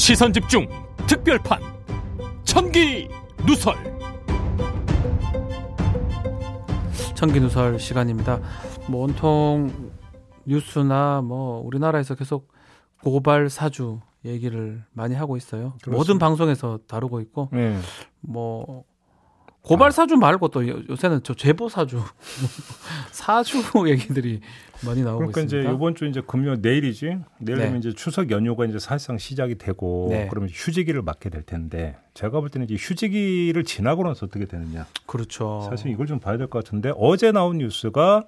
시선 집중 특별판 천기 누설 천기 누설 시간입니다. 뭐 온통 뉴스나 뭐 우리나라에서 계속 고발 사주 얘기를 많이 하고 있어요. 그렇습니다. 모든 방송에서 다루고 있고 네. 뭐 고발 사주 말고 또 요- 요새는 저 제보 사주 사주 얘기들이 많이 나오고 그러니까 있습니다. 이제 이번 주 이제 금요 내일이지. 내일 네. 이제 추석 연휴가 이제 사실상 시작이 되고 네. 그러면 휴지기를 맞게 될 텐데 제가 볼 때는 이제 휴지기를 지나고 나서 어떻게 되느냐. 그렇죠. 사실 이걸 좀 봐야 될 것 같은데 어제 나온 뉴스가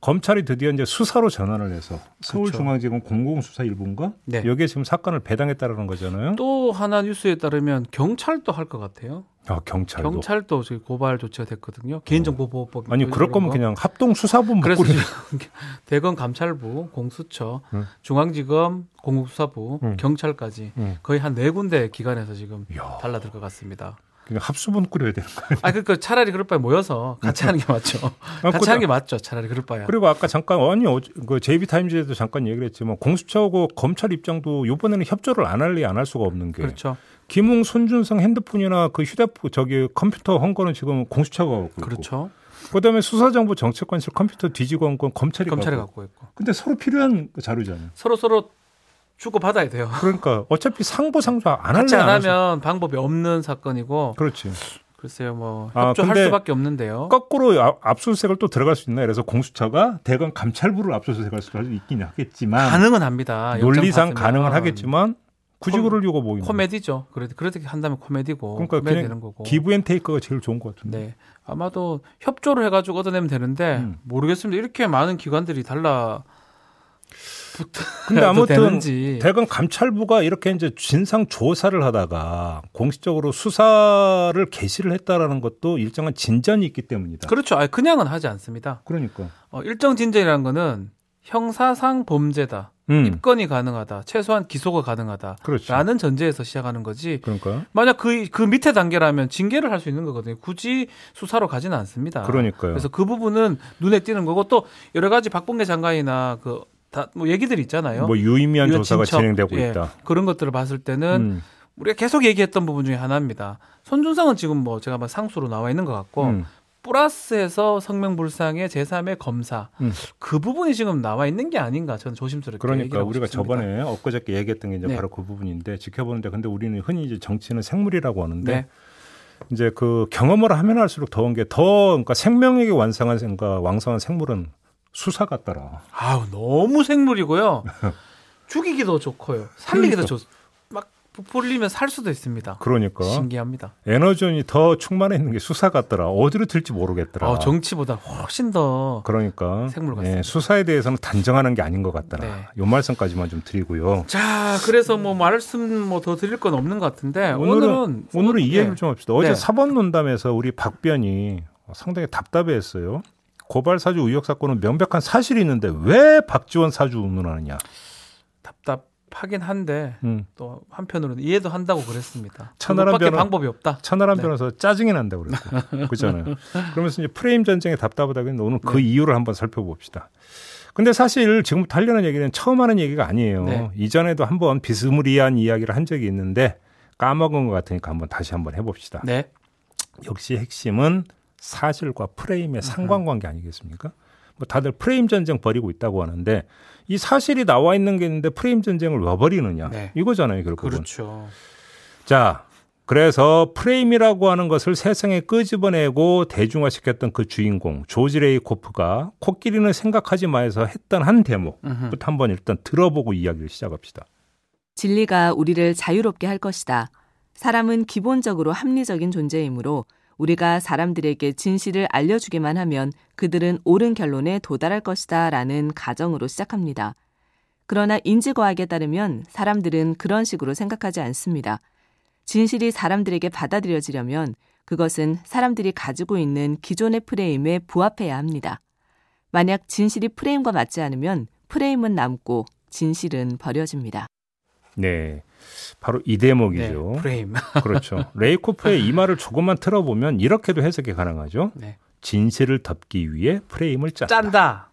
검찰이 드디어 이제 수사로 전환을 해서 서울중앙지검 공공수사 일부인가 네. 여기에 지금 사건을 배당했다라는 거잖아요. 또 하나 뉴스에 따르면 경찰도 할 것 같아요. 아 경찰도. 경찰도 지금 고발 조치가 됐거든요. 개인정보보호법 아니 그럴 거면 그냥 합동 수사본 그래서 지금 대검 감찰부, 공수처, 응. 중앙지검, 공수사부, 응. 경찰까지 응. 거의 한 네 군데 기관에서 지금 이야, 달라들 것 같습니다. 그냥 합수본 꾸려야 되는 거예요. 아 그러니까 차라리 그럴 바에 모여서 같이 하는 게 맞죠. 아, 같이 하는 게 맞죠. 차라리 그럴 바야. 그리고 아까 잠깐 아니 어제 그 JB타임즈에도 잠깐 얘기를 했지만 공수처하고 검찰 입장도 이번에는 협조를 안 할래 안할 수가 없는 게 그렇죠. 김웅 손준성 핸드폰이나 그 휴대폰 저기 컴퓨터 한 거는 지금 공수처가 갖고 있고 그렇죠. 그다음에 수사정보 정책관실 컴퓨터 뒤지고 한 건 검찰이 검찰이 갖고 있고. 갖고 있고 근데 서로 필요한 그 자료잖아요. 서로 서로 주고 받아야 돼요. 그러니까 어차피 상부 상조 안 같이 안. 하면 방법이 없는 사건이고 그렇지. 글쎄요 뭐 아, 협조할 근데 수밖에 없는데요. 거꾸로 아- 압수수색을 또 들어갈 수 있나? 그래서 공수처가 대검 감찰부를 압수수색할 수가 있긴 하겠지만 가능은 합니다. 논리상. 가능은 하겠지만 굳이 코- 그럴 이유가 뭐 있나? 코미디죠. 그래 그렇게 한다면 코미디고 그러니까 코미디 그냥 되는 거고. give and take가 제일 좋은 것 같은데. 네. 아마도 협조를 해 가지고 얻어내면 되는데 음. 모르겠습니다. 이렇게 많은 기관들이 달라 근데 도 아무튼 되는지. 대검 감찰부가 이렇게 이제 진상 조사를 하다가 공식적으로 수사를 개시를 했다라는 것도 일정한 진전이 있기 때문이다. 그렇죠. 아니, 그냥은 하지 않습니다. 그러니까. 어, 일정 진전이라는 거는 형사상 범죄다. 음. 입건이 가능하다. 최소한 기소가 가능하다. 그렇죠. 라는 전제에서 시작하는 거지. 그러니까. 만약 그, 그 밑에 단계라면 징계를 할 수 있는 거거든요. 굳이 수사로 가지는 않습니다. 그러니까요. 그래서 그 부분은 눈에 띄는 거고 또 여러 가지 박봉계 장관이나 그 다 뭐 얘기들이 있잖아요. 뭐 유의미한 조사가 친척, 진행되고 예, 있다. 그런 것들을 봤을 때는 음. 우리가 계속 얘기했던 부분 중에 하나입니다. 손준성은 지금 뭐 제가 막 상수로 나와 있는 것 같고 음. 플러스에서 성명불상의 제3의 검사 음. 그 부분이 지금 나와 있는 게 아닌가 저는 조심스럽게 그러니까 우리가 싶습니다. 저번에 엊그저께 얘기했던 게 이제 네. 바로 그 부분인데 지켜보는데 근데 우리는 흔히 이제 정치는 생물이라고 하는데 네. 이제 그 경험을 하면 할수록 더운 게 더 그러니까 생명력이 완성한 그러니까 왕성한 생물은 수사 같더라. 아우 너무 생물이고요. 죽이기도 좋고요. 살리기도 그러니까. 좋. 막 부풀리면 살 수도 있습니다. 그러니까 신기합니다. 에너지원이 더 충만해 있는 게 수사 같더라. 어디로 튈지 모르겠더라. 어, 정치보다 훨씬 더 그러니까 생물 같습니다. 예, 수사에 대해서는 단정하는 게 아닌 것 같더라. 네. 요 말씀까지만 좀 드리고요. 자, 그래서 뭐 말씀 뭐 더 드릴 건 없는 것 같은데 오늘은 오늘은 오늘은 예. 이해를 좀 합시다. 어제 네. 사법 논담에서 우리 박변이 상당히 답답해했어요. 고발 사주 의혹 사건은 명백한 사실이 있는데 왜 박지원 사주 운운하느냐. 답답 하긴 한데 음. 또 한편으로는 이해도 한다고 그랬습니다. 그것밖에 변호- 방법이 없다. 천하람 네. 변호사 짜증이 난다고 그랬고 그렇잖아요. 그러면서 이제 프레임 전쟁에 답답하다고 오늘 그 네. 이유를 한번 살펴봅시다. 근데 사실 지금부터 하려는 얘기는 처음 하는 얘기가 아니에요. 네. 이전에도 한번 비스무리한 이야기를 한 적이 있는데 까먹은 것 같으니까 한번 다시 한번 해봅시다. 네. 역시 핵심은 사실과 프레임의 상관관계 아니겠습니까? 뭐 다들 프레임 전쟁 벌이고 있다고 하는데 이 사실이 나와 있는 게 있는데 프레임 전쟁을 왜 벌이느냐 네. 이거잖아요 결국은. 그렇죠. 자, 그래서 프레임이라고 하는 것을 세상에 끄집어내고 대중화시켰던 그 주인공 조지 레이코프가 코끼리는 생각하지 마에서 했던 한 대목부터. 한번 일단 들어보고 이야기를 시작합시다. 진리가 우리를 자유롭게 할 것이다. 사람은 기본적으로 합리적인 존재이므로 우리가 사람들에게 진실을 알려주기만 하면 그들은 옳은 결론에 도달할 것이다 라는 가정으로 시작합니다. 그러나 인지과학에 따르면 사람들은 그런 식으로 생각하지 않습니다. 진실이 사람들에게 받아들여지려면 그것은 사람들이 가지고 있는 기존의 프레임에 부합해야 합니다. 만약 진실이 프레임과 맞지 않으면 프레임은 남고 진실은 버려집니다. 네. 바로 이 대목이죠. 네, 프레임. 그렇죠. 레이코프의 이 말을 조금만 틀어보면 이렇게도 해석이 가능하죠. 네. 진실을 덮기 위해 프레임을 짰다. 짠다.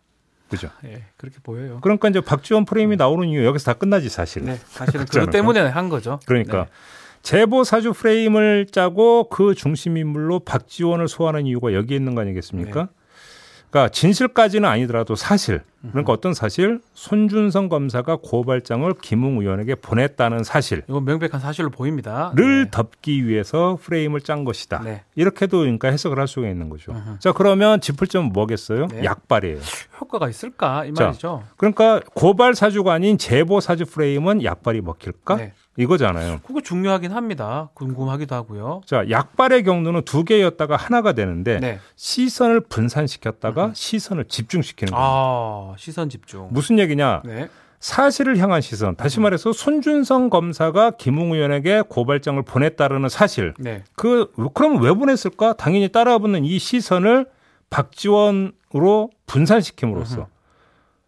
그죠? 예, 그렇게 보여요. 그러니까 이제 박지원 프레임이 나오는 이유 여기서 다 끝나지 사실은. 네, 사실은. 그것 때문에 한 거죠. 그러니까 네. 제보 사주 프레임을 짜고 그 중심 인물로 박지원을 소환한 이유가 여기에 있는 거 아니겠습니까? 네. 그러니까 진실까지는 아니더라도 사실 그러니까 어떤 사실 손준성 검사가 고발장을 김웅 의원에게 보냈다는 사실을 이건 명백한 사실로 보입니다. 덮기 위해서 프레임을 짠 것이다. 네. 이렇게도 그러니까 해석을 할 수가 있는 거죠. 음흠. 자 그러면 짚을 점은 뭐겠어요? 네. 약발이에요. 효과가 있을까 이 자, 말이죠. 그러니까 고발 사주가 아닌 제보 사주 프레임은 약발이 먹힐까? 네. 이거잖아요. 그거 중요하긴 합니다. 궁금하기도 하고요. 자, 약발의 경우는 두 개였다가 하나가 되는데 네. 시선을 분산시켰다가 시선을 집중시키는 겁니다. 아 시선 집중. 무슨 얘기냐? 네. 사실을 향한 시선. 다시 말해서 손준성 검사가 김웅 의원에게 고발장을 보냈다라는 사실. 네. 그 그럼 왜 보냈을까? 당연히 따라붙는 이 시선을 박지원으로 분산시킴으로써.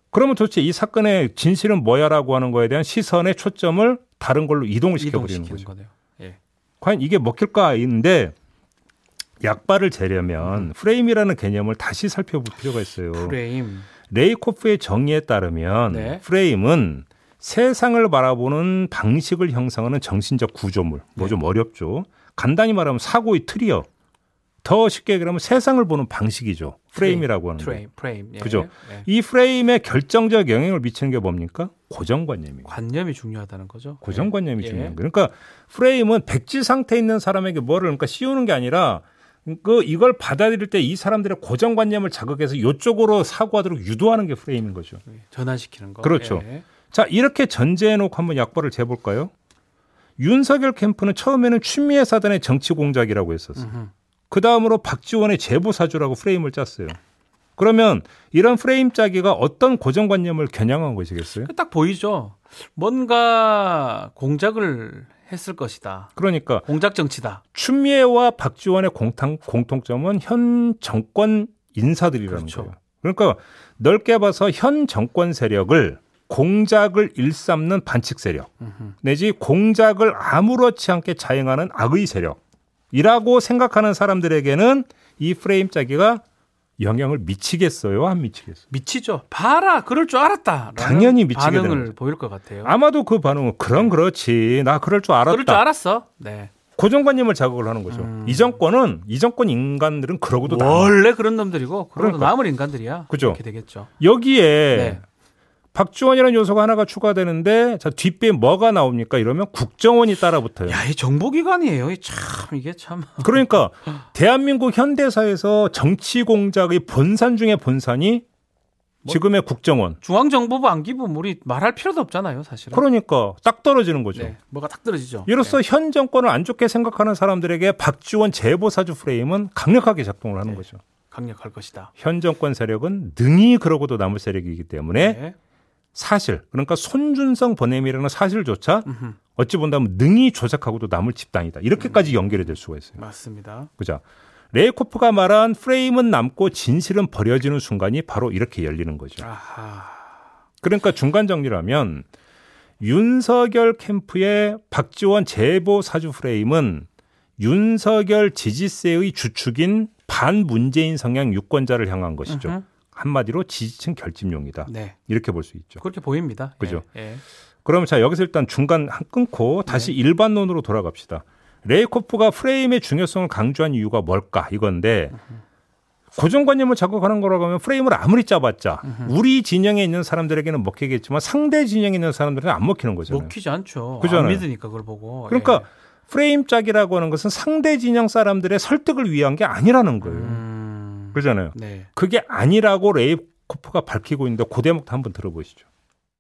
그러면 도대체 이 사건의 진실은 뭐야라고 하는 거에 대한 시선의 초점을 다른 걸로 이동을 시켜버리는 거죠. 거네요. 예. 과연 이게 먹힐까인데 약발을 재려면 프레임이라는 개념을 다시 살펴볼 필요가 있어요. 프레임. 레이코프의 정의에 따르면 네. 프레임은 세상을 바라보는 방식을 형성하는 정신적 구조물. 뭐 네. 좀 어렵죠. 간단히 말하면 사고의 틀이요. 더 쉽게 얘기하면 세상을 보는 방식이죠. 프레임이라고 하는 거. 프레임. 프레임. 예. 그죠? 예. 이 프레임에 결정적 영향을 미치는 게 뭡니까? 고정관념이에요. 관념이 중요하다는 거죠. 고정관념이 예. 중요한 거예요. 그러니까 프레임은 백지 상태에 있는 사람에게 뭐를 그러니까 씌우는 게 아니라 그 이걸 받아들일 때 이 사람들의 고정관념을 자극해서 이쪽으로 사고하도록 유도하는 게 프레임인 거죠. 예. 전환시키는 거. 그렇죠. 예. 자 이렇게 전제해 놓고 한번 약발을 재볼까요? 윤석열 캠프는 처음에는 추미애 사단의 정치 공작이라고 했었어요. 그 다음으로 박지원의 제보 사주라고 프레임을 짰어요. 그러면 이런 프레임 짜기가 어떤 고정관념을 겨냥한 것이겠어요? 딱 보이죠. 뭔가 공작을 했을 것이다. 그러니까 공작 정치다. 추미애와 박지원의 공통, 공통점은 현 정권 인사들이라는 그렇죠. 거예요. 그러니까 넓게 봐서 현 정권 세력을 공작을 일삼는 반칙 세력 음흠. 내지 공작을 아무렇지 않게 자행하는 악의 세력이라고 생각하는 사람들에게는 이 프레임 짜기가 영향을 미치겠어요, 안 미치겠어요? 미치죠. 봐라, 그럴 줄 알았다. 당연히 미치게 반응을. 보일 것 같아요. 아마도 그 반응은 그럼 그렇지, 나 그럴 줄 알았다. 그럴 줄 알았어. 네. 고정관념을 자극을 하는 거죠. 음. 이 정권은 이 정권 인간들은 그러고도 남아. 원래 그런 놈들이고 그러고 그러니까. 남을 인간들이야. 그죠. 그렇게 되겠죠. 여기에 네. 박지원이라는 요소가 하나가 추가되는데 자 뒷배에 뭐가 나옵니까? 이러면 국정원이 따라붙어요. 야, 이 정보기관이에요. 이참 이게 참. 그러니까 대한민국 현대사에서 정치 공작의 본산 중의 본산이 뭐? 지금의 국정원. 중앙정보부 안기부 우리 말할 필요도 없잖아요, 사실은. 그러니까 딱 떨어지는 거죠. 네, 뭐가 딱 떨어지죠. 이로써 네. 현 정권을 안 좋게 생각하는 사람들에게 박지원 제보사주 프레임은 강력하게 작동을 하는 네. 거죠. 강력할 것이다. 현 정권 세력은 능히 그러고도 남을 세력이기 때문에 네. 사실 그러니까 손준성 보냄이라는 사실조차 음흠, 어찌 본다면 능히 조작하고도 남을 집단이다. 이렇게까지 연결이 될 수가 있어요. 맞습니다. 그죠? 레이코프가 말한 프레임은 남고 진실은 버려지는 순간이 바로 이렇게 열리는 거죠. 아하. 그러니까 중간 정리라면 윤석열 캠프의 박지원 제보 사주 프레임은 윤석열 지지세의 주축인 반문재인 성향 유권자를 향한 것이죠. 음흠. 한마디로 지지층 결집용이다. 네, 이렇게 볼 수 있죠. 그렇게 보입니다. 그죠. 예, 예. 그러면 자 여기서 일단 중간 한- 끊고 다시 네. 일반론으로 돌아갑시다. 레이코프가 프레임의 중요성을 강조한 이유가 뭘까 이건데 고정관념을 자극하는 거라고 하면 프레임을 아무리 짜봤자 우리 진영에 있는 사람들에게는 먹히겠지만 상대 진영에 있는 사람들은 안 먹히는 거잖아요. 먹히지 않죠. 그잖아요. 안 믿으니까 그걸 보고. 그러니까 예. 프레임 짜기라고 하는 것은 상대 진영 사람들의 설득을 위한 게 아니라는 거예요. 음, 그러잖아요. 네. 그게 아니라고 레이코프가 밝히고 있는데 그 대목도 한번 들어보시죠.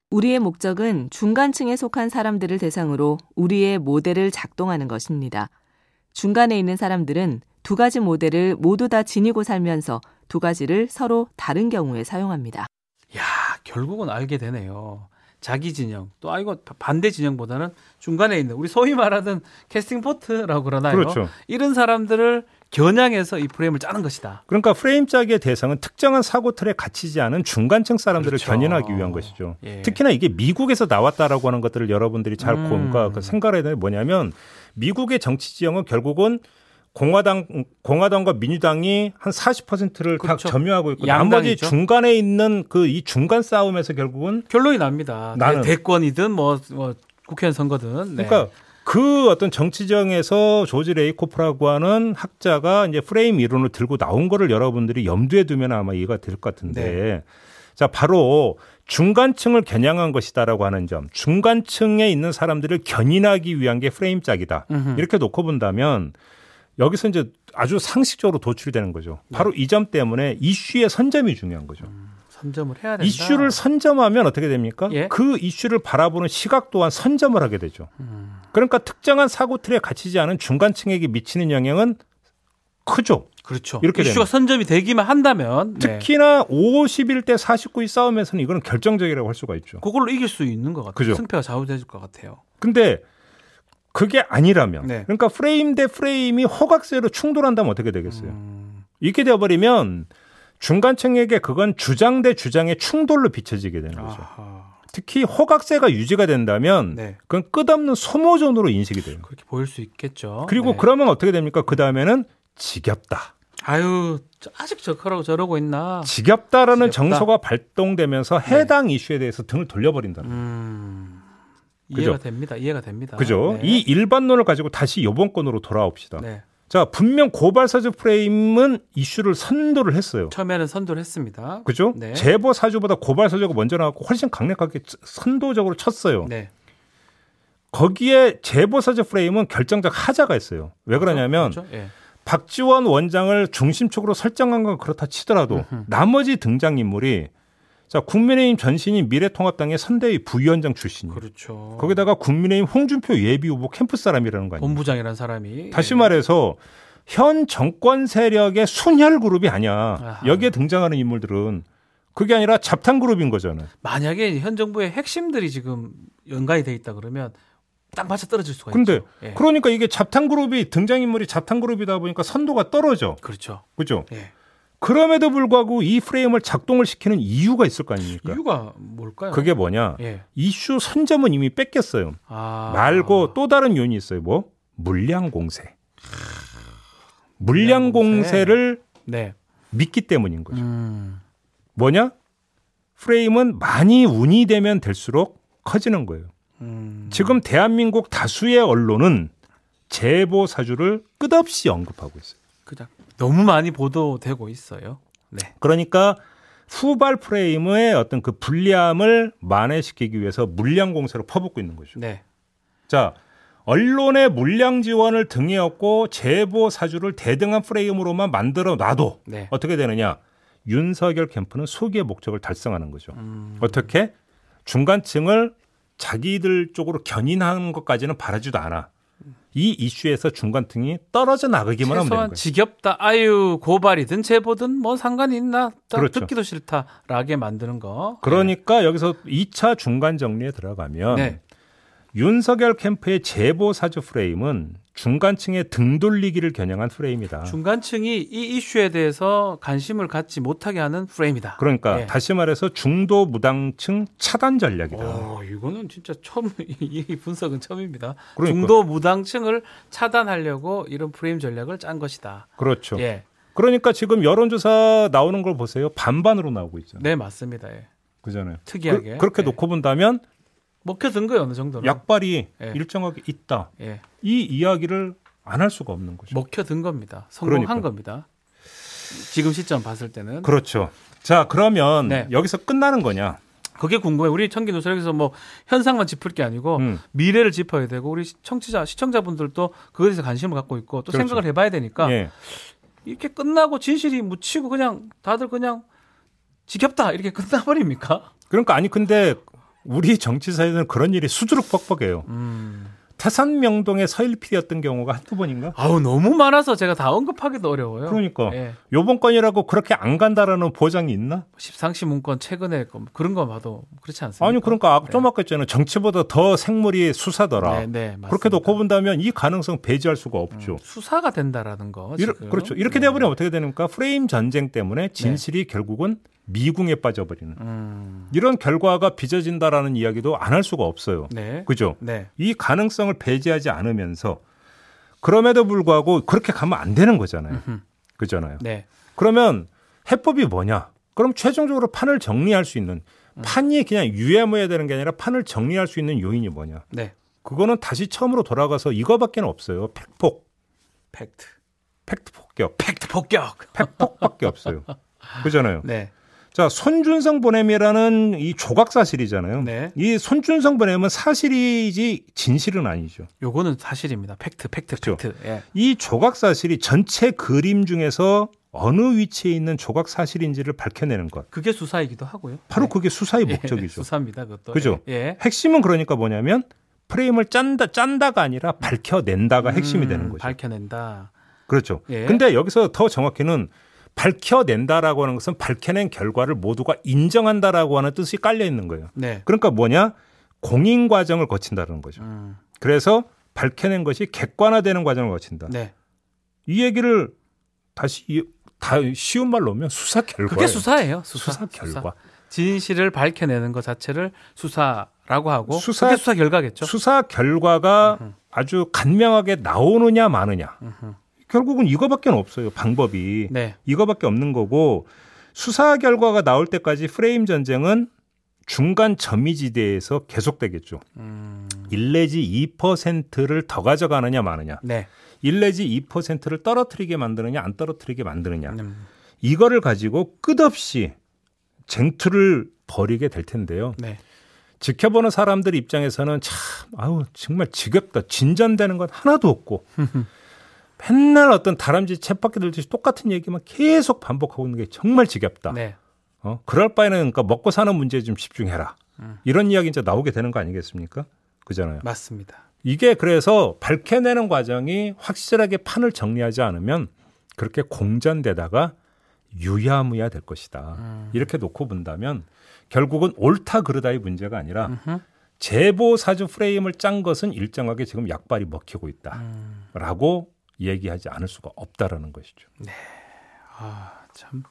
우리의 목적은 중간층에 속한 사람들을 대상으로 우리의 모델을 작동하는 것입니다. 중간에 있는 사람들은 두 가지 모델을 모두 다 지니고 살면서 두 가지를 서로 다른 경우에 사용합니다. 야, 결국은 알게 되네요. 자기 진영 또 아이고 반대 진영보다는 중간에 있는 우리 소위 말하는 캐스팅 포트라고 그러나요? 그렇죠. 이런 사람들을 겨냥해서 이 프레임을 짜는 것이다. 그러니까 프레임 짜기의 대상은 특정한 사고 틀에 갇히지 않은 중간층 사람들을 그렇죠. 견인하기 위한 것이죠. 예. 특히나 이게 미국에서 나왔다라고 하는 것들을 여러분들이 잘 음. 보니까 그 생각을 해야 되는 게 뭐냐면 미국의 정치 지형은 결국은 공화당 공화당과 민주당이 한 40%를 그렇죠. 다 점유하고 있고 양당이죠. 나머지 중간에 있는 그 이 중간 싸움에서 결국은 결론이 납니다. 나는- 대, 대권이든 뭐, 뭐 국회의원 선거든. 네. 그러니까 그 어떤 정치정에서 조지 레이코프라고 하는 학자가 이제 프레임 이론을 들고 나온 거를 여러분들이 염두에 두면 아마 이해가 될 것 같은데 네. 자 바로 중간층을 겨냥한 것이다라고 하는 점 중간층에 있는 사람들을 견인하기 위한 게 프레임 짜기다 음흠. 이렇게 놓고 본다면 여기서 이제 아주 상식적으로 도출이 되는 거죠 바로 이점 때문에 이슈의 선점이 중요한 거죠 선점을 해야 된다. 이슈를 선점하면 어떻게 됩니까? 예. 그 이슈를 바라보는 시각 또한 선점을 하게 되죠. 그러니까 특정한 사고 틀에 갇히지 않은 중간층에게 미치는 영향은 크죠. 그렇죠. 이렇게 이슈가 되는. 선점이 되기만 한다면 네. 특히나 51대 49의 싸움에서는 이거는 결정적이라고 할 수가 있죠. 그걸로 이길 수 있는 것 같아요. 그죠. 승패가 좌우될 것 같아요. 근데 그게 아니라면 네. 그러니까 프레임 대 프레임이 허각세로 충돌한다면 어떻게 되겠어요? 음, 이렇게 되어버리면 중간층에게 그건 주장 대 주장의 충돌로 비춰지게 되는 거죠. 아하. 특히 허각세가 유지가 된다면 네. 그건 끝없는 소모전으로 인식이 돼요. 그렇게 보일 수 있겠죠. 그리고 네. 그러면 어떻게 됩니까? 그 다음에는 지겹다. 아유 저- 아직 저거라고 저러고 있나. 지겹다라는 지겹다. 정서가 발동되면서 해당 이슈에 대해서 등을 돌려버린다는 거예요. 음? 이해가 됩니다. 이해가 됩니다. 그죠? 네. 이 일반론을 가지고 다시 요번 건으로 돌아옵시다. 네. 자, 분명 고발 사주 프레임은 이슈를 선도를 했어요. 처음에는 선도를 했습니다. 그죠? 네. 제보 사주보다 고발 사주가 먼저 나왔고 훨씬 강력하게 선도적으로 쳤어요. 네. 거기에 제보 사주 프레임은 결정적 하자가 있어요. 왜 그러냐면 그렇죠? 예. 박지원 원장을 중심축으로 설정한 건 그렇다 치더라도 나머지 등장 인물이 자 국민의힘 전신인 미래통합당의 선대위 부위원장 출신이에요. 그렇죠. 거기다가 국민의힘 홍준표 예비 후보 캠프 사람이라는 거 아니에요. 본부장이라는 사람이 다시 예. 말해서 현 정권 세력의 순혈 그룹이 아니야. 아하. 여기에 등장하는 인물들은 그게 아니라 잡탕 그룹인 거잖아요. 만약에 현 정부의 핵심들이 지금 연관이 돼 있다 그러면 딱 맞아 떨어질 수가 근데 있죠. 예. 그러니까 이게 잡탕 그룹이 등장 인물이 잡탕 그룹이다 보니까 선도가 떨어져. 그렇죠. 그죠? 예. 그럼에도 불구하고 이 프레임을 작동을 시키는 이유가 있을 거 아닙니까? 이유가 뭘까요? 그게 뭐냐? 예. 이슈 선점은 이미 뺏겼어요. 아. 말고 또 다른 요인이 있어요. 뭐? 물량 공세. 물량 공세를 네. 믿기 때문인 거죠. 음. 뭐냐? 프레임은 많이 운이 되면 될수록 커지는 거예요. 음. 지금 대한민국 다수의 언론은 제보 사주를 끝없이 언급하고 있어요. 그냥 너무 많이 보도되고 있어요. 네. 그러니까 후발 프레임의 어떤 그 불리함을 만회시키기 위해서 물량 공세로 퍼붓고 있는 거죠. 네. 자, 언론의 물량 지원을 등에 업고 제보 사주를 대등한 프레임으로만 만들어 놔도 네. 어떻게 되느냐? 윤석열 캠프는 소기의 목적을 달성하는 거죠. 음. 어떻게? 중간층을 자기들 쪽으로 견인하는 것까지는 바라지도 않아. 이 이슈에서 중간층이 떨어져 나가기만 하면 되는 거예요. 지겹다. 아유 고발이든 제보든 뭐 상관이 있나? 딱 그렇죠. 듣기도 싫다라게 만드는 거. 그러니까 여기서 2차 중간 정리에 들어가면 네. 윤석열 캠프의 제보 사주 프레임은 중간층의 등 돌리기를 겨냥한 프레임이다. 중간층이 이 이슈에 대해서 관심을 갖지 못하게 하는 프레임이다. 그러니까 네. 다시 말해서 중도 무당층 차단 전략이다. 오, 이거는 진짜 처음 이 분석은 처음입니다. 그러니까. 중도 무당층을 차단하려고 이런 프레임 전략을 짠 것이다. 그렇죠. 예, 그러니까 지금 여론조사 나오는 걸 보세요. 반반으로 나오고 있잖아요. 네 맞습니다. 예. 그잖아요. 특이하게. 그, 렇게 네. 놓고 본다면 먹혀든 거예요 어느 정도는. 약발이 네. 일정하게 있다. 예, 이 이야기를 안 할 수가 없는 거죠. 먹혀든 겁니다. 성공한 그러니까. 겁니다. 지금 시점 봤을 때는 그렇죠. 자, 그러면 네. 여기서 끝나는 거냐? 그게 궁금해. 요 우리 청기 누설에서 뭐 현상만 짚을 게 아니고 음. 미래를 짚어야 되고 우리 청취자 시청자분들도 그것에 대해서 관심을 갖고 있고 또 그렇죠. 생각을 해봐야 되니까 예. 이렇게 끝나고 진실이 묻히고 그냥 다들 그냥 지겹다 이렇게 끝나버립니까? 그러니까 아니 근데 우리 정치사에는 그런 일이 수두룩 뻑뻑해요. 음. 태산 명동의 서일필이었던 경우가 한두 번인가? 아우 너무 많아서 제가 다 언급하기도 어려워요. 그러니까 예. 요번 건이라고 그렇게 안 간다라는 보장이 있나? 십상시 문건 최근에 거- 그런 거 봐도 그렇지 않습니까? 아니 그러니까 아- 좀 아까 했잖아요. 정치보다 더 생물이 수사더라. 네, 네, 맞습니다. 그렇게 놓고 본다면 이 가능성 배제할 수가 없죠. 음, 수사가 된다라는 거. 이러-. 그렇죠. 이렇게 네. 되어버리면 어떻게 되는가? 프레임 전쟁 때문에 진실이 결국은 미궁에 빠져버리는 음. 이런 결과가 빚어진다라는 이야기도 안 할 수가 없어요. 네. 그죠? 네. 이 가능성을 배제하지 않으면서 그럼에도 불구하고 그렇게 가면 안 되는 거잖아요. 음흠. 그잖아요. 네. 그러면 해법이 뭐냐? 그럼 최종적으로 판을 정리할 수 있는 음. 판이 그냥 유야무야 되는 게 아니라 판을 정리할 수 있는 요인이 뭐냐? 네. 그거는 다시 처음으로 돌아가서 이거밖에 없어요. 팩폭, 팩트. 팩트 폭격, 팩트 폭격. 팩폭밖에 없어요. 그잖아요. 네. 자, 손준성 보냄이라는 이 조각 사실이잖아요. 네. 이 손준성 보냄은 사실이지 진실은 아니죠. 요거는 사실입니다. 팩트, 팩트, 그렇죠. 팩트. 예. 이 조각 사실이 전체 그림 중에서 어느 위치에 있는 조각 사실인지를 밝혀내는 것. 그게 수사이기도 하고요. 바로 네. 그게 수사의 예, 목적이죠. 수사입니다. 그것도. 그죠? 예. 핵심은 그러니까 뭐냐면 프레임을 짠다 짠다가 아니라 밝혀낸다가 핵심이 음, 되는 거죠. 밝혀낸다. 그렇죠. 예. 근데 여기서 더 정확히는 밝혀낸다라고 하는 것은 밝혀낸 결과를 모두가 인정한다라고 하는 뜻이 깔려 있는 거예요. 네. 그러니까 뭐냐? 공인 과정을 거친다는 거죠. 음, 그래서 밝혀낸 것이 객관화되는 과정을 거친다. 네. 이 얘기를 다시 이- 다 쉬운 말로 하면 수사 결과. 그게 수사예요. 수사. 수사 결과. 진실을 밝혀내는 것 자체를 수사라고 하고 수사- 그게 수사 결과겠죠. 수사 결과가 음흠. 아주 간명하게 나오느냐 마느냐. 음흠. 결국은 이거밖에 없어요. 방법이. 네. 이거밖에 없는 거고 수사 결과가 나올 때까지 프레임 전쟁은 중간 점이지대에서 계속되겠죠. 음, 1 내지 2%를 더 가져가느냐 마느냐. 네. 1 내지 2%를 떨어뜨리게 만드느냐 안 떨어뜨리게 만드느냐. 음, 이거를 가지고 끝없이 쟁투를 벌이게 될 텐데요. 네. 지켜보는 사람들 입장에서는 참 아우 정말 지겹다. 진전되는 건 하나도 없고 맨날 어떤 다람쥐 쳇바퀴 들듯이 똑같은 얘기만 계속 반복하고 있는 게 정말 지겹다. 네. 어? 그럴 바에는 그러니까 먹고 사는 문제에 좀 집중해라. 음. 이런 이야기 이제 나오게 되는 거 아니겠습니까? 그잖아요. 맞습니다. 이게 그래서 밝혀내는 과정이 확실하게 판을 정리하지 않으면 그렇게 공전되다가 유야무야 될 것이다. 음. 이렇게 놓고 본다면 결국은 옳다 그르다의 문제가 아니라 음흠. 제보 사주 프레임을 짠 것은 일정하게 지금 약발이 먹히고 음. 있다라고 얘기하지 않을 수가 없다라는 것이죠. 아, 참.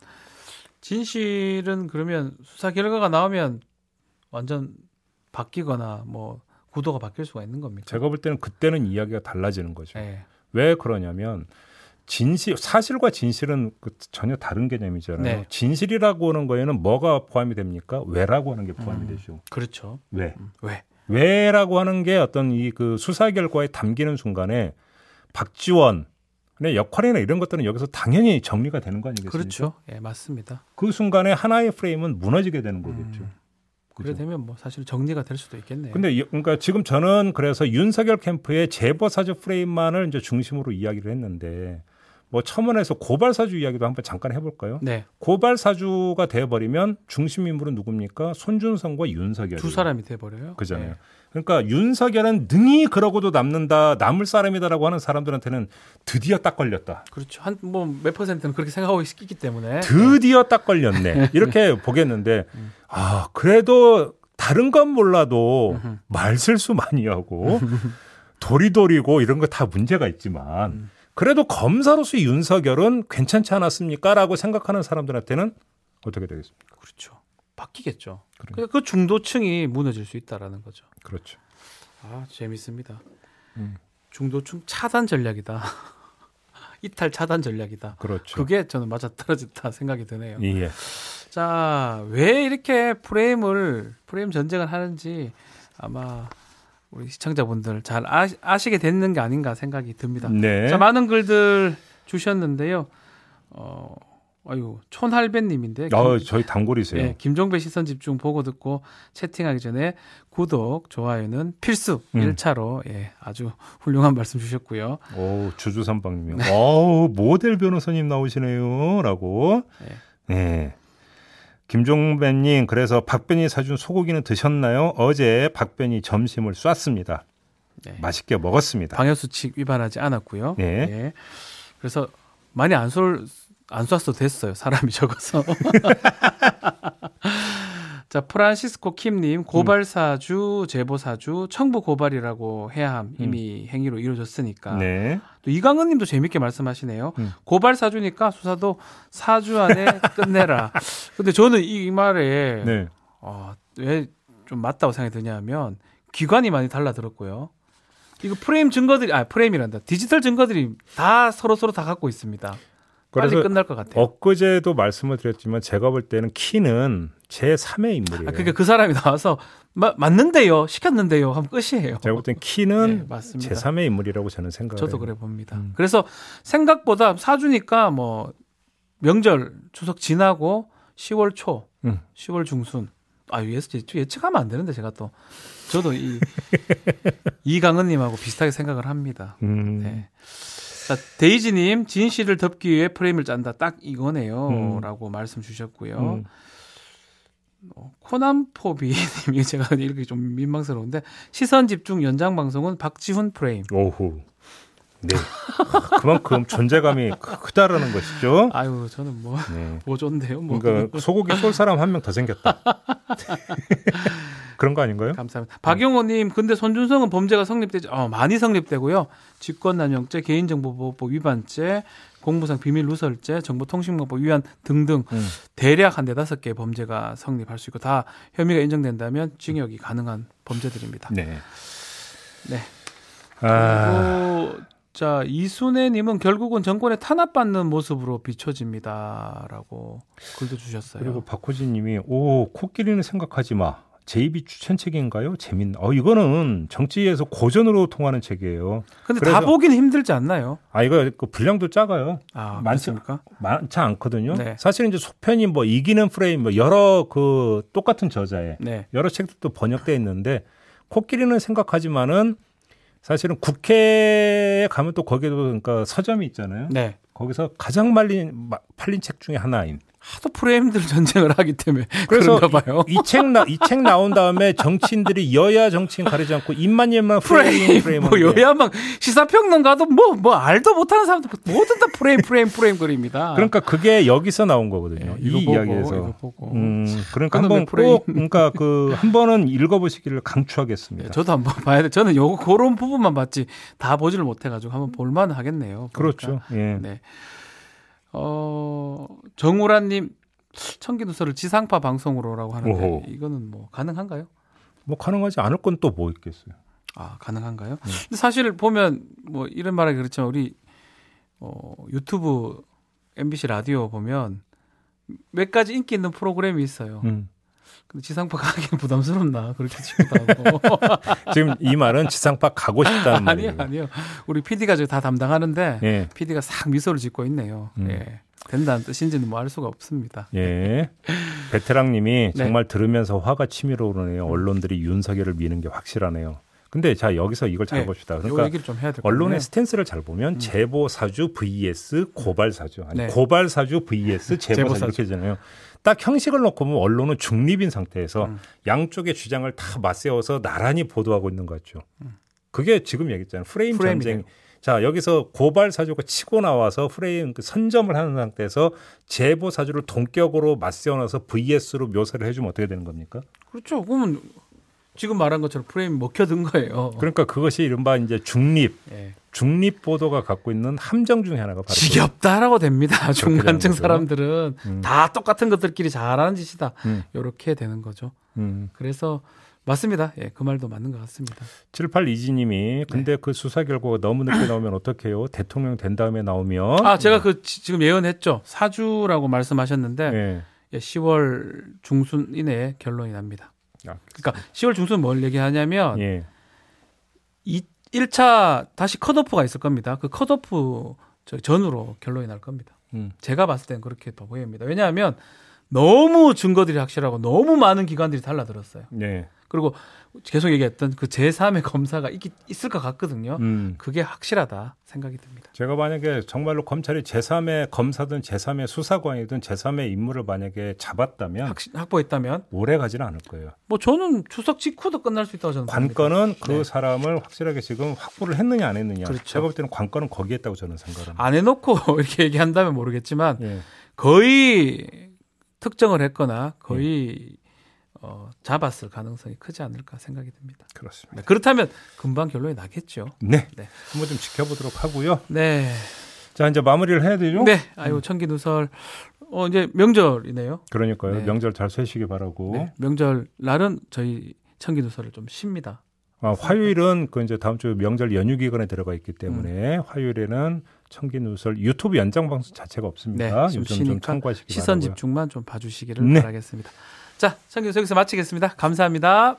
진실은 그러면 수사 결과가 나오면 완전 바뀌거나 뭐 구도가 바뀔 수가 있는 겁니까? 제가 볼 때는 그때는 이야기가 달라지는 거죠. 네. 왜 그러냐면 진실 사실과 진실은 그 전혀 다른 개념이잖아요. 네. 진실이라고 하는 거에는 뭐가 포함이 됩니까? 왜라고 하는 게 포함이 음. 되죠. 그렇죠. 왜? 음, 왜? 왜라고 하는 게 어떤 이 그 수사 결과에 담기는 순간에 박지원의 역할이나 이런 것들은 여기서 당연히 정리가 되는 거 아니겠습니까? 그렇죠. 예, 맞습니다. 그 순간에 하나의 프레임은 무너지게 되는 거겠죠. 음. 그래 되면 뭐 사실 정리가 될 수도 있겠네요. 근데 이- 그러니까 지금 저는 그래서 윤석열 캠프의 제보 사주 프레임만을 이제 중심으로 이야기를 했는데 뭐 첨언에서 고발 사주 이야기도 한번 잠깐 해볼까요? 네. 고발 사주가 되어버리면 중심 인물은 누굽니까? 손준성과 윤석열 두 사람이 돼 버려요. 그잖아요. 그러니까 윤석열은 능히 그러고도 남는다, 남을 사람이다라고 하는 사람들한테는 드디어 딱 걸렸다. 그렇죠. 한 뭐 몇 퍼센트는 그렇게 생각하고 있기 때문에 드디어 딱 걸렸네. 이렇게 보겠는데, 아, 그래도 다른 건 몰라도 음흠. 말 실수 많이 하고 도리도리고 이런 거 다 문제가 있지만 음. 그래도 검사로서 윤석열은 괜찮지 않았습니까? 라고 생각하는 사람들한테는 어떻게 되겠습니까? 그렇죠. 바뀌겠죠. 그러니까. 그, 그 중도층이 무너질 수 있다라는 거죠. 그렇죠. 아 재밌습니다. 음. 중도층 차단 전략이다. 이탈 차단 전략이다. 그렇죠. 그게 저는 맞아 떨어졌다 생각이 드네요. 예. 자, 왜 이렇게 프레임을 프레임 전쟁을 하는지 아마 우리 시청자분들 잘 아, 시게 됐는 게 아닌가 생각이 듭니다. 네. 자, 많은 글들 주셨는데요. 어, 아유, 촌할배님인데. 어, 저희 단골이세요. 예, 김종배 시선 집중 보고 듣고 채팅하기 전에 구독, 좋아요는 필수 음. 일 1차로 예, 아주 훌륭한 말씀 주셨고요. 오, 주주삼방님이. 네. 어우, 모델 변호사님 나오시네요. 라고. 네. 네. 김종배님, 그래서 박변이 사준 소고기는 드셨나요? 어제 박변이 점심을 쐈습니다. 네. 맛있게 먹었습니다. 방역수칙 위반하지 않았고요. 네. 예. 그래서 많이 안 쏠, 안 쐈어도 됐어요. 사람이 적어서. 자, 프란시스코 킴님, 고발사주, 제보사주, 청부 고발이라고 해야 함. 이미 행위로 이루어졌으니까. 음. 네. 또 이강은 님도 재밌게 말씀하시네요. 음. 고발사주니까 수사도 사주 안에 끝내라. 근데 저는 이 말에 네. 어, 왜 좀 맞다고 생각이 드냐면 기관이 많이 달라들었고요. 이거 프레임 증거들이 아 프레임이란다. 디지털 증거들이 다 서로 서로 다 갖고 있습니다. 그래서 끝날 것 같아요. 엊그제도 말씀을 드렸지만 제가 볼 때는 키는 제 3의 인물이에요. 아, 그러니까 그 사람이 나와서 마, 맞는데요, 시켰는데요, 하면 끝이에요. 제가 볼 땐 키는 네, 맞습니다. 제 3의 인물이라고 저는 생각을 저도. 그래 봅니다. 음. 그래서 생각보다 사주니까 뭐 명절 추석 지나고 10월 초, 음. 10월 중순. 아 예측 예측하면 안 되는데 제가 또 저도 이 이강은 님하고 비슷하게 생각을 합니다. 음. 네. 자, 데이지님 진실을 덮기 위해 프레임을 짠다. 딱 음. 이거네요. 라고 말씀 주셨고요. 음. 어, 코난포비님이 제가 이렇게 좀 민망스러운데 시선 집중 연장 방송은 박지훈 프레임. 오후. 네. 그만큼 존재감이 크- 크다라는 것이죠. 아유 저는 뭐 네. 보존데요. 뭐 그러니까 소고기 쏠 사람 한 명 더 생겼다. 그런 거 아닌가요? 감사합니다. 박용호님, 근데 손준성은 범죄가 성립되지, 어, 많이 성립되고요. 직권남용죄, 개인정보보호법 위반죄, 공무상 비밀 누설죄, 정보통신망법 위반 등등 음. 대략 한 대다섯 개의 범죄가 성립할 수 있고 다 혐의가 인정된다면 징역이 가능한 범죄들입니다. 네. 네. 아, 그리고 자 이순애님은 결국은 정권에 탄압받는 모습으로 비춰집니다라고 글도 주셨어요. 그리고 박호진님이 오 코끼리는 생각하지 마. 제이비 추천 책인가요? 재밌. 어 이거는 정치에서 고전으로 통하는 책이에요. 근데 그래서- 다 보긴 힘들지 않나요? 아 이거 그 분량도 작아요. 아 많지- 맞습니까? 많지 않거든요. 네. 사실 이제 속편이 뭐 이기는 프레임 뭐 여러 그 똑같은 저자의 네. 여러 책들도 번역돼 있는데 코끼리는 생각하지만은 사실은 국회에 가면 또 거기도 그러니까 서점이 있잖아요. 네. 거기서 가장 말린 마- 팔린 책 중에 하나인. 하도 프레임들 전쟁을 하기 때문에 그래서 봐요. 이책 나 이 책 나온 다음에 정치인들이 여야 정치인 가리지 않고 입만 입만 프레임 프레임, 뭐 여야 막 시사평론가도 뭐뭐 알도 못하는 사람들 뭐든 다 프레임 프레임 프레임 그럽니다. 그러니까 그게 여기서 나온 거거든요. 네, 이 보고, 이야기에서. 음, 그러니까 한번. 꼭 그러니까 그 한 번은 읽어보시기를 강추하겠습니다. 네, 저도 한번 봐야 돼. 저는 요거 그런 부분만 봤지 다 보지를 못해가지고 한번 볼만 하겠네요. 그렇죠. 예. 네. 어 정우라님 청기누설을 지상파 방송으로라고 하는데 오호. 이거는 뭐 가능한가요? 뭐 가능하지 않을 건 또 뭐 있겠어요. 아 가능한가요? 네. 근데 사실 보면 뭐 이런 말하기 그렇지만 우리 어, 유튜브 MBC 라디오 보면 몇 가지 인기 있는 프로그램이 있어요. 음. 근데 지상파 가기는 부담스럽나 그렇게 싶기도 하고 지금 이 말은 지상파 가고 싶다는 말이에요. 아니요 아니요 우리 PD가 다 담당하는데 예. PD가 싹 미소를 짓고 있네요. 음. 예. 된다는 뜻인지는 뭐 알 수가 없습니다. 예. 베테랑님이 네. 정말 들으면서 화가 치밀어 오르네요. 언론들이 윤석열을 미는 게 확실하네요. 근데 자 여기서 이걸 잘 네. 봅시다. 요 그러니까 언론의. 스탠스를 잘 보면 제보 사주 vs 고발 사주 아니 네. 고발 사주 vs 제보 제보 사주. 이렇게 되잖아요. 딱 형식을 놓고 보면 언론은 중립인 상태에서 음. 양쪽의 주장을 다 맞세워서 나란히 보도하고 있는 것 같죠. 그게 지금 얘기했잖아요. 프레임 음. 프레임이네요. 전쟁. 자 여기서 고발 사주가 치고 나와서 프레임 그 선점을 하는 상태에서 제보 사주를 동격으로 맞세워놔서 vs로 묘사를 해주면 어떻게 되는 겁니까? 그렇죠. 그러면 지금 말한 것처럼 프레임이 먹혀든 거예요. 그러니까 그것이 이른바 이제 중립 예. 중립 보도가 갖고 있는 함정 중에 하나가 바로 그 지겹다라고 됩니다. 중간층. 사람들은 음. 다 똑같은 것들끼리 잘하는 짓이다. 음. 이렇게 되는 거죠. 음. 그래서 맞습니다. 예, 그 말도 맞는 것 같습니다. 78이지님이 근데 그 수사 결과가 너무 늦게 나오면 어떡해요? 대통령 된 다음에 나오면 아, 제가 그 지- 지금 예언했죠. 사주라고 말씀하셨는데 예. 예, 10월 중순 이내에 결론이 납니다. 아, 그러니까 10월 중순 뭘 얘기하냐면 예. 이 1차 다시 컷오프가 있을 겁니다. 그 컷오프 저 전으로 결론이 날 겁니다. 음. 제가 봤을 땐 그렇게 더 보입니다. 왜냐하면 너무 증거들이 확실하고 너무 많은 기관들이 달라들었어요. 예. 그리고 계속 얘기했던 그 제3의 검사가 있, 있을 것 같거든요. 음. 그게 확실하다 생각이 듭니다. 제가 만약에 정말로 검찰이 제3의 검사든 제3의 수사관이든 제3의 인물을 만약에 잡았다면 확, 확보했다면 오래 가지는 않을 거예요. 뭐 저는 추석 직후도 끝날 수 있다고 저는. 관건은 그 네. 사람을 확실하게 지금 확보를 했느냐 안 했느냐. 그렇죠. 제가 볼 때는 관건은 거기에 있다고 저는 생각합니다. 안 해놓고 이렇게 얘기한다면 모르겠지만 예. 거의 특정을 했거나 예. 거의 어, 잡았을 가능성이 크지 않을까 생각이 듭니다. 그렇습니다. 네, 그렇다면 금방 결론이 나겠죠. 네. 네. 한번 좀 지켜보도록 하고요. 네. 자 이제 마무리를 해야 되죠. 네. 음. 아유 천기 누설 어 이제 명절이네요. 그러니까요. 네. 명절 잘 쇠시기 바라고. 네. 명절 날은 저희 천기 누설을 좀 쉽니다. 아, 화요일은 그 이제 다음 주 명절 연휴 기간에 들어가 있기 때문에 음. 화요일에는 청기 누설 유튜브 연장 방송 자체가 없습니다. 네, 요즘 좀 참고하시기 시선 바라고요. 집중만 좀 봐주시기를 네. 바라겠습니다. 자, 청교수 여기서 마치겠습니다. 감사합니다.